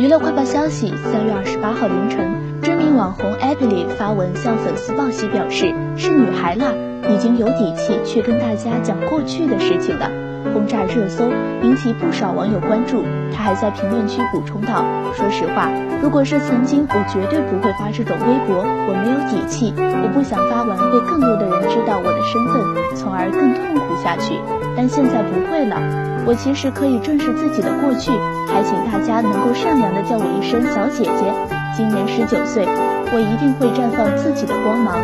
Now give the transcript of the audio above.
娱乐快报消息：三月二十八号凌晨，知名网红 Abby 发文向粉丝报喜，表示是女孩了，已经有底气去跟大家讲过去的事情了。轰炸热搜，引起不少网友关注。他还在评论区补充道：“说实话，如果是曾经，我绝对不会发这种微博。我没有底气，我不想发完被更多的人知道我的身份，从而更痛苦下去。但现在不会了，我其实可以正视自己的过去，还请大家能够善良的叫我一声小姐姐。今年十九岁，我一定会绽放自己的光芒。”